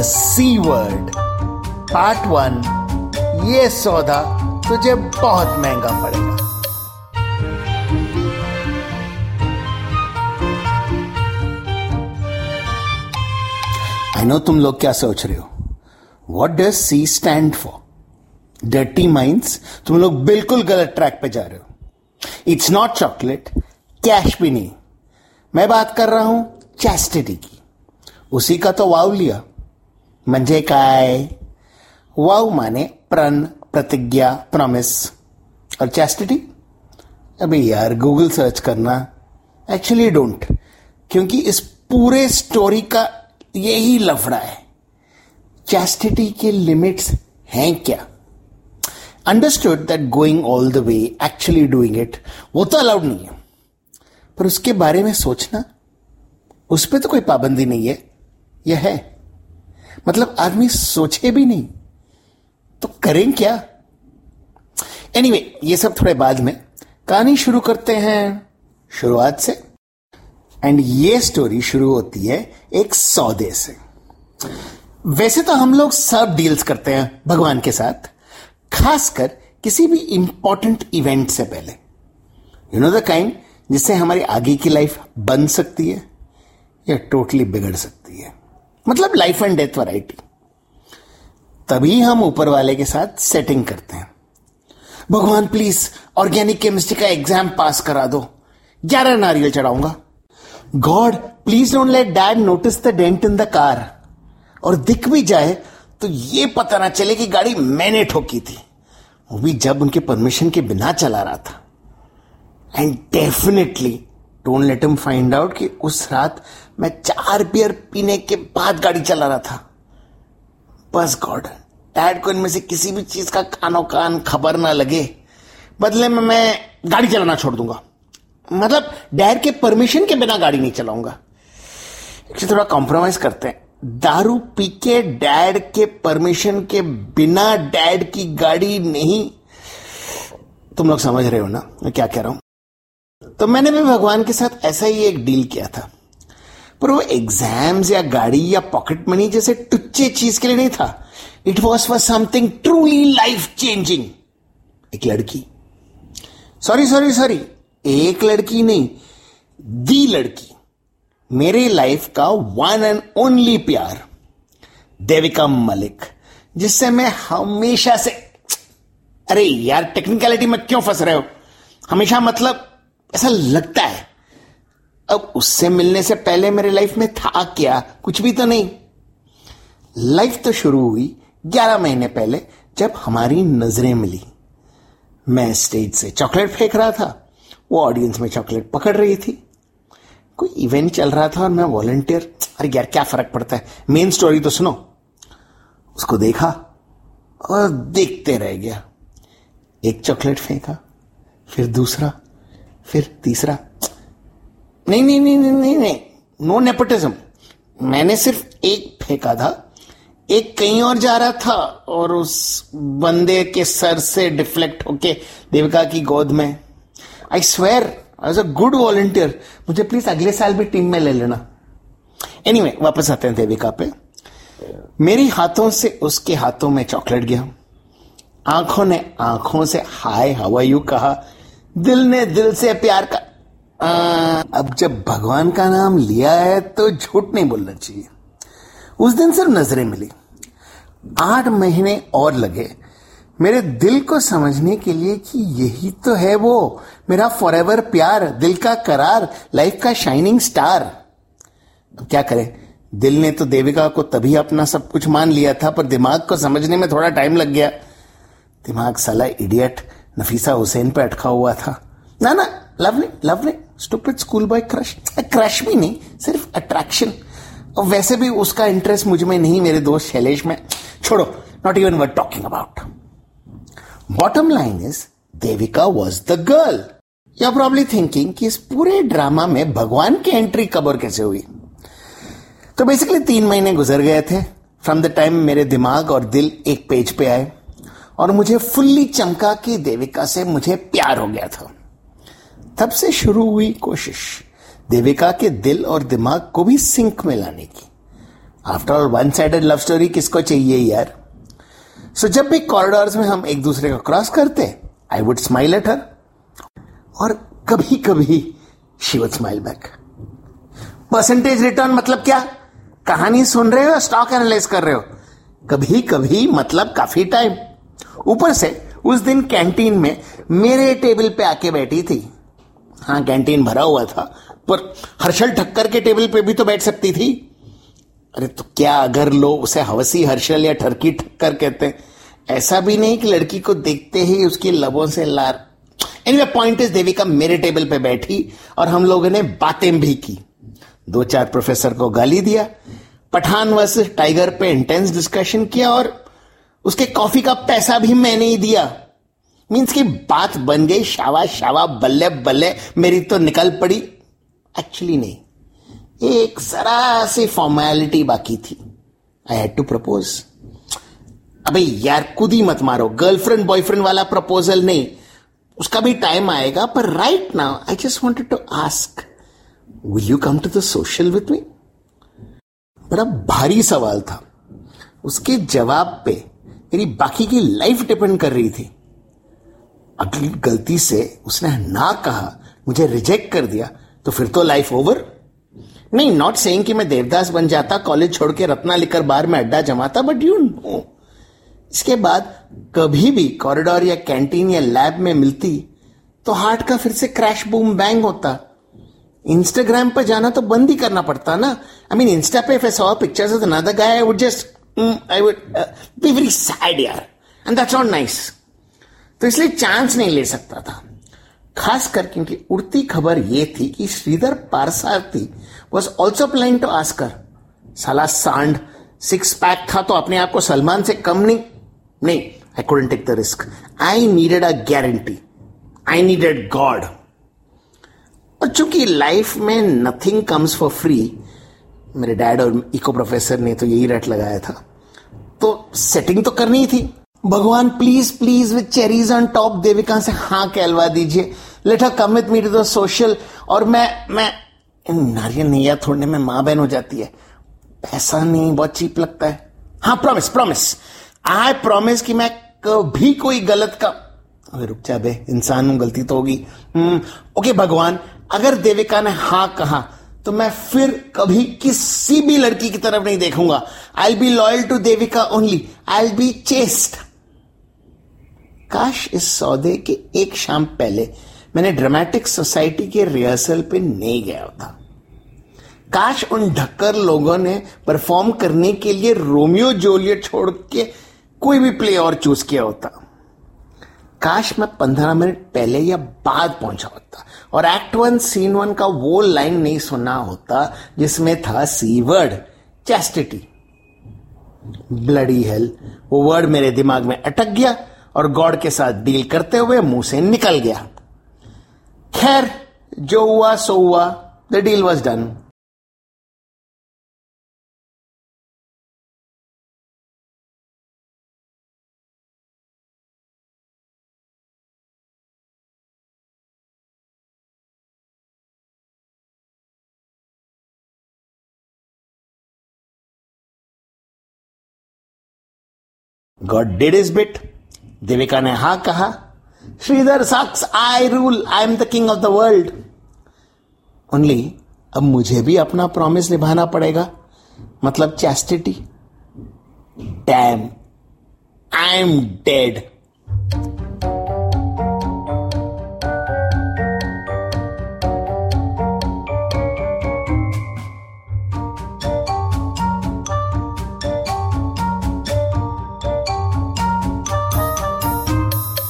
सी word part one ये सौदा तुझे बहुत महँगा पड़ेगा। आई नो तुम लोग क्या सोच रहे हो। What does C stand for dirty minds तुम लोग बिल्कुल गलत ट्रैक पे जा रहे हो। इट्स नॉट चॉकलेट कैश भी नहीं। मैं बात कर रहा हूँ चैस्टिटी की। उसी का तो वाव लिया। मंजे काय? वाव माने प्रण, प्रतिज्ञा प्रॉमिस और चैस्टिटी अभी यार गूगल सर्च करना। एक्चुअली डोंट क्योंकि इस पूरे स्टोरी का यही लफड़ा है। चैस्टिटी के लिमिट्स हैं क्या? Understood that going all the way actually doing it वो तो अलाउड नहीं है। पर उसके बारे में सोचना, उस पर तो कोई पाबंदी नहीं है। यह है। मतलब आदमी सोचे भी नहीं। तो करें क्या? एनीवे anyway, ये सब थोड़े बाद में। कहानी शुरू करते हैं शुरुआत से। एंड ये स्टोरी शुरू होती है एक सौदे से। वैसे तो हम लोग सब डील्स करते हैं भगवान के साथ खासकर किसी भी इंपॉर्टेंट इवेंट से पहले। यू नो द काइंड जिससे हमारी आगे की लाइफ बन सकती है या टोटली बिगड़ सकती है। मतलब लाइफ एंड डेथ वैरायटी तभी हम ऊपर वाले के साथ सेटिंग करते हैं। भगवान प्लीज़ ऑर्गेनिक केमिस्ट्री का एग्ज़ाम पास करा दो। ग्यारह नारियल चढ़ाऊँगा। God please don't let dad notice the dent in the car और दिख भी जाए तो ये पता ना चले कि गाड़ी मैंने ठोकी थी। वो भी जब उनके परमिशन के बिना चला रहा था। And definitely don't let him find out कि उस रात मैं चार बियर पीने के बाद गाड़ी चला रहा था। बस गॉड डैड को इनमें से किसी भी चीज़ का कानो कान खबर ना लगे। बदले में मैं गाड़ी चलाना छोड़ दूँगा। मतलब डैड के परमिशन के बिना गाड़ी नहीं चलाऊँगा। थोड़ा कॉम्प्रोमाइज करते हैं। दारू पी के डैड के परमिशन के बिना डैड की गाड़ी नहीं। तुम लोग समझ रहे हो ना मैं क्या कह रहा हूँ? तो मैंने भी भगवान के साथ ऐसा ही एक डील किया था। पर वो एग्ज़ाम्स या गाड़ी या पॉकेट मनी जैसे टुच्चे चीज़ के लिए नहीं था। It was for something truly life changing एक लड़की। सॉरी सॉरी सॉरी एक लड़की नहीं, दी लड़की। मेरे लाइफ का वन एंड ओनली प्यार। देविका मलिक, जिससे मैं हमेशा से, अरे यार टेक्निकलिटी में क्यों फंस रहे हो? हमेशा मतलब ऐसा लगता है। अब उससे मिलने से पहले मेरे लाइफ में था क्या? कुछ भी तो नहीं। लाइफ तो शुरू हुई ग्यारह महीने पहले, जब हमारी नज़रें मिली। मैं स्टेज से चॉकलेट फेंक रहा था। वो ऑडियंस में चॉकलेट पकड़ रही थी। कोई इवेंट चल रहा था और मैं वॉलंटियर अरे यार, क्या फ़र्क पड़ता है? मेन स्टोरी तो सुनो। उसको देखा और देखते रह गया। एक चॉकलेट फेंका, फिर दूसरा। फिर तीसरा नहीं नहीं नहीं नहीं नहीं, नहीं नो नेपोटिज्म मैंने सिर्फ़ एक फेंका था एक कहीं और जा रहा था और उस बंदे के सर से डिफ्लेक्ट होके देविका की गोद में। I swear as a good volunteer मुझे प्लीज़ अगले साल भी टीम में ले लेना। एनीवे anyway, वापस आते हैं देविका पे। मेरी हाथों से उसके हाथों में चॉकलेट गया। आँखों ने आँखों से हाय हवा यू कहा। दिल ने दिल से प्यार का आ, अब जब भगवान का नाम लिया है तो झूठ नहीं बोलना चाहिए। उस दिन सिर्फ़ नज़रें मिली। आठ महीने और लगे। मेरे दिल को समझने के लिए कि यही तो है वो मेरा फॉर प्यार दिल का करार लाइफ का शाइनिंग स्टार क्या करें? दिल ने तो देविका को तभी अपना सब कुछ मान लिया था पर दिमाग को समझने में थोड़ा टाइम लग गया। दिमाग साला इडियट नफीसा हुसैन पे अटका हुआ था। ना ना lovely lovely stupid school boy crush crush भी नहीं, सिर्फ़ अट्रैक्शन और वैसे भी उसका इंटरेस्ट मुझमें नहीं, मेरे दोस्त शैलेश में। छोड़ो not even word talking about bottom line is Devika was the girl you are probably thinking कि इस पूरे ड्रामा में भगवान की एंट्री कबर कैसे हुई? तो बेसिकली तीन महीने गुजर गए थे। फ्रॉम द टाइम मेरे दिमाग और दिल एक पेज पे आए। और मुझे फुल्ली चमका कि देविका से मुझे प्यार हो गया था। तब से शुरू हुई कोशिश देविका के दिल और दिमाग को भी सिंक में लाने की। After all one sided love story किसको चाहिए यार? सो so, जब भी कॉरिडोर्स में हम एक दूसरे को क्रॉस करते I would smile at her और कभी कभी she would smile back percentage return मतलब क्या? कहानी सुन रहे हो स्टॉक एनालाइज कर रहे हो? कभी कभी मतलब काफ़ी टाइम ऊपर से उस दिन कैंटीन में मेरे टेबल पे आके बैठी थी। हाँ कैंटीन भरा हुआ था, पर हर्षल ठक्कर के टेबल पे भी तो बैठ सकती थी। अरे तो क्या अगर लोग उसे हवसी हर्षल या ठरकी ठक्कर कहते हैं? ऐसा भी नहीं कि लड़की को देखते ही उसकी लबों से लार। एनीवे पॉइंट इज़ देविका मेरे टेबल पे बैठी और हम लोगों ने बातें भी की। दो चार प्रोफेसर को गाली दिया पठान वर्स टाइगर पे इंटेंस डिस्कशन किया और उसके कॉफ़ी का पैसा भी मैंने ही दिया। मीन्स की बात बन गई शावा शावा बल्ले बल्ले, मेरी तो निकल पड़ी। एक्चुअली नहीं। एक जरा सी फॉर्मेलिटी बाकी थी। आई हैड टू प्रपोज अबे यार खुद ही मत मारो। गर्लफ्रेंड बॉयफ्रेंड वाला प्रपोजल नहीं। उसका भी टाइम आएगा, पर right now I just wanted to ask will you come to the social with me बड़ा भारी सवाल था। उसके जवाब पे मेरी बाकी की लाइफ डिपेंड कर रही थी। अगली गलती से उसने ना कहा, मुझे रिजेक्ट कर दिया तो फिर तो लाइफ ओवर नहीं नॉट सेइंग कि मैं देवदास बन जाता कॉलेज छोड़ के रत्ना लिखकर बाहर में अड्डा जमाता बट यू नो इसके बाद कभी भी कॉरिडोर या कैंटीन या लैब में मिलती तो हार्ट का फिर से क्रैश बूम बैंग होता। इंस्टाग्राम पर जाना तो बंद ही करना पड़ता ना। आई मीन इंस्टा पे if I saw pictures of another guy I would just I would be very sad यार एंड दैट्स नॉट नाइस तो इसलिए चांस नहीं ले सकता था। खासकर क्योंकि उड़ती खबर यह थी कि Sridhar Parthasarathy was also planning to ask her साला सांड सिक्स पैक था तो अपने आप को सलमान से कम नहीं। नहीं I couldn't take the risk I needed a guarantee I needed God और चूँकि लाइफ में नथिंग कम्स फॉर फ्री मेरे डैड और इको प्रोफेसर ने तो यही रट लगाया था। तो सेटिंग तो करनी थी। भगवान please please with cherries on top Devika से हाँ कहलवा दीजिए। Let come with me to the social और मैं मैं नारियल नैया थोड़ने में माँ बहन हो जाती है। पैसा नहीं, बहुत चीप लगता है। हाँ प्रॉमिस प्रॉमिस आई प्रॉमिस कि मैं कभी कोई गलत का अरे रुक जा बे, इंसान हूँ, गलती तो होगी। हम्म ओके भगवान, अगर देविका ने हाँ कहा तो मैं फिर कभी किसी भी लड़की की तरफ़ नहीं देखूँगा। I be loyal to Devika only I be chaste काश इस सौदे के एक शाम पहले मैंने ड्रामेटिक सोसाइटी के रिहर्सल पे नहीं गया होता काश उन ढक्कर लोगों ने परफॉर्म करने के लिए रोमियो जोलियट छोड़ के कोई भी प्ले और चूज़ किया होता। काश मैं पंद्रह मिनट पहले या बाद पहुँचा होता। और एक्ट वन सीन वन का वो लाइन नहीं सुना होता, जिसमें था C word chastity bloody hell वो वर्ड मेरे दिमाग में अटक गया और गॉड के साथ डील करते हुए मुँह से निकल गया। खैर, जो हुआ, सो हुआ the deal was done God did his bit Devika ने हा कहा Sridhar sucks I rule I am the king of the world only अब मुझे भी अपना प्रॉमिस निभाना पड़ेगा। मतलब chastity time I am dead